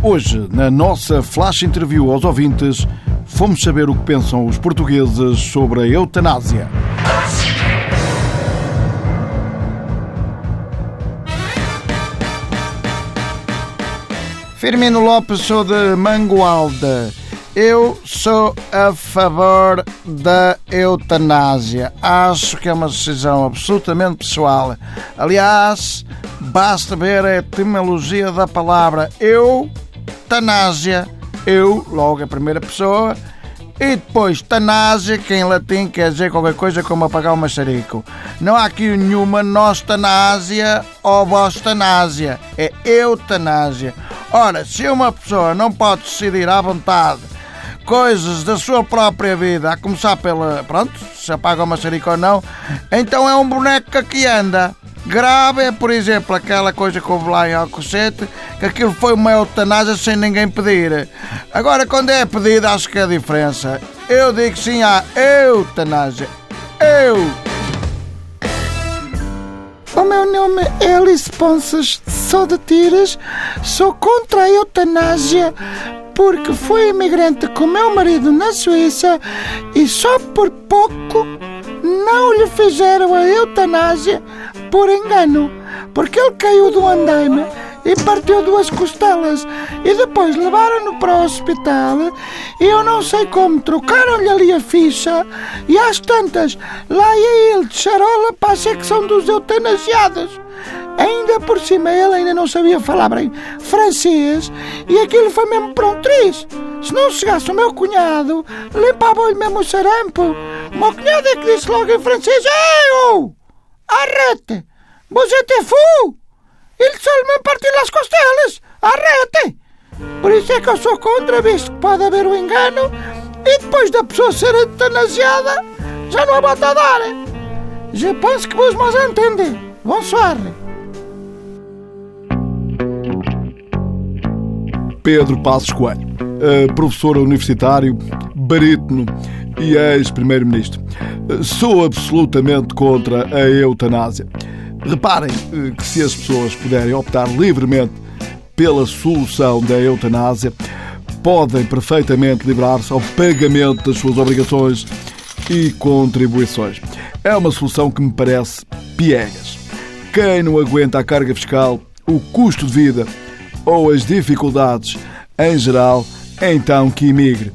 Hoje, na nossa flash interview aos ouvintes, fomos saber o que pensam os portugueses sobre a eutanásia. Firmino Lopes, sou de Mangualde. Eu sou a favor da eutanásia. Acho que é uma decisão absolutamente pessoal. Aliás, basta ver a etimologia da palavra eutanásia. Eu, logo a primeira pessoa, e depois tanásia, que em latim quer dizer qualquer coisa como apagar o maçarico. Não há aqui nenhuma nostanásia ou vostanásia. É eutanásia. Ora, se uma pessoa não pode decidir à vontade coisas da sua própria vida, a começar pela. Pronto, se apaga o maçarico ou não, então é um boneco que aqui anda. Grave é, por exemplo, aquela coisa que houve lá em Alcochete, que aquilo foi uma eutanásia sem ninguém pedir. Agora, quando é pedido, acho que é a diferença. Eu digo sim à eutanásia. Eu! O meu nome é Alice Ponças, sou de Tiras, sou contra a eutanásia porque fui imigrante com meu marido na Suíça e só por pouco não lhe fizeram a eutanásia por engano, porque ele caiu do andaime e partiu duas costelas e depois levaram-no para o hospital e eu não sei como trocaram-lhe ali a ficha e às tantas lá ia ele de charola para a secção dos eutanasiados. Ainda por cima ele ainda não sabia falar bem francês e aquilo foi mesmo para um triz. Se não chegasse o meu cunhado, limpava-lhe mesmo o sarampo. O meu cunhado é que disse logo em francês: Eu! Arrete! É fou! Ele só me partiu as costelas! Arrete! Por isso é que eu sou contra, visto que pode haver um engano e depois da pessoa ser eutanasiada, já não há volta a dar. Je pense que vos m'en entendez. Bonsoir. Pedro Passos Coelho, professor universitário, barítono e ex-primeiro-ministro. Sou absolutamente contra a eutanásia. Reparem eh, que se as pessoas puderem optar livremente pela solução da eutanásia, podem perfeitamente livrar-se ao pagamento das suas obrigações e contribuições. É uma solução que me parece piegas. Quem não aguenta a carga fiscal, o custo de vida ou as dificuldades em geral, então que imigre.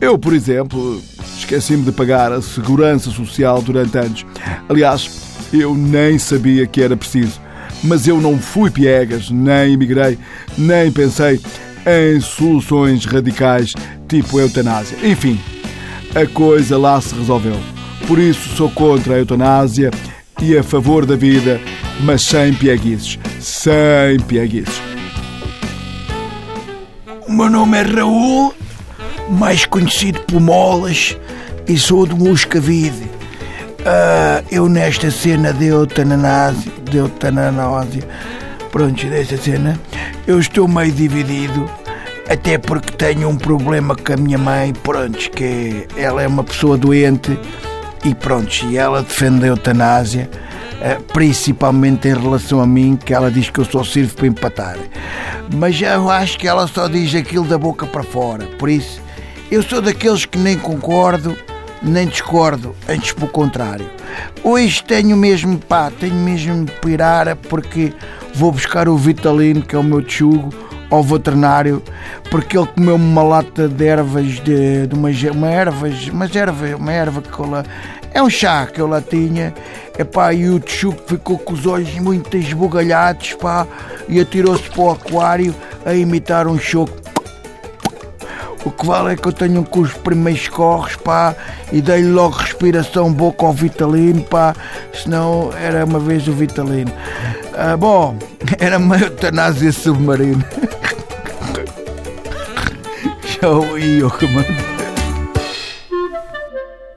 Eu, por exemplo, esqueci-me de pagar a segurança social durante anos. Aliás, eu nem sabia que era preciso. Mas eu não fui piegas, nem imigrei, nem pensei em soluções radicais tipo eutanásia. Enfim, a coisa lá se resolveu. Por isso sou contra a eutanásia e a favor da vida, mas sem pieguices. Sem pieguices. O meu nome é Raul, mais conhecido por Molas, e sou de Muscavide. Uh, eu nesta cena de eutanásia, de eutanásia, pronto, desta cena, eu estou meio dividido, até porque tenho um problema com a minha mãe, pronto, que ela é uma pessoa doente e pronto, e ela defende a eutanásia eh, principalmente em relação a mim, que ela diz que eu só sirvo para empatar. Mas eu acho que ela só diz aquilo da boca para fora. Por isso, eu sou daqueles que nem concordo, nem discordo, antes pelo contrário. Hoje tenho mesmo, pá, tenho mesmo pirar porque vou buscar o Vitalino, que é o meu tchugo, ao veterinário, porque ele comeu uma lata de ervas, de, de uma, uma ervas, mas erva, uma erva que lá, é um chá que eu lá tinha, epá, e o tchuco ficou com os olhos muito esbugalhados, pá, e atirou-se para o aquário a imitar um choco. O que vale é que eu tenho com os primeiros corres, pá, e dei-lhe logo respiração boca ao Vitalino, pá, senão era uma vez o Vitalino. Ah, bom, era uma eutanásia submarina. Show e eu comando.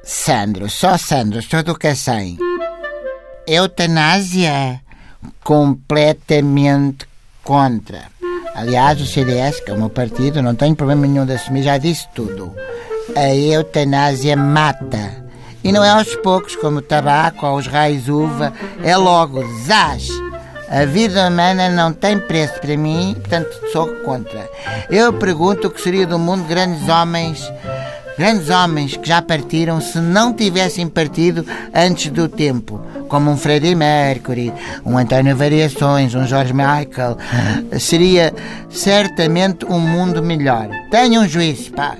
Sandro, só Sandro, sou do Cacém. Eutanásia? Completamente contra. Aliás, o CDS, que é o meu partido, não tem problema nenhum de assumir, já disse tudo. A eutanásia mata. E não é aos poucos, como o tabaco ou os raios uva, é logo, zás. A vida humana não tem preço para mim, portanto sou contra. Eu pergunto o que seria do mundo grandes homens, grandes homens que já partiram se não tivessem partido antes do tempo, como um Freddie Mercury, um António Variações, um George Michael. Seria certamente um mundo melhor. Tenham um juízo, pá.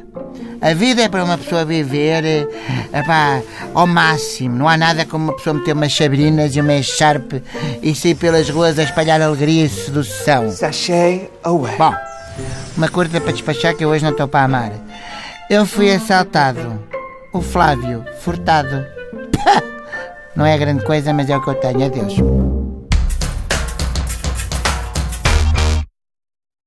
A vida é para uma pessoa viver epá, ao máximo. Não há nada como uma pessoa meter umas sabrinas e uma echarpe e sair pelas ruas a espalhar alegria e sedução. Sachet away. Bom, uma curta para despachar que eu hoje não estou para amar. Eu fui assaltado. O Flávio, furtado. Não é grande coisa, mas é o que eu tenho. Adeus.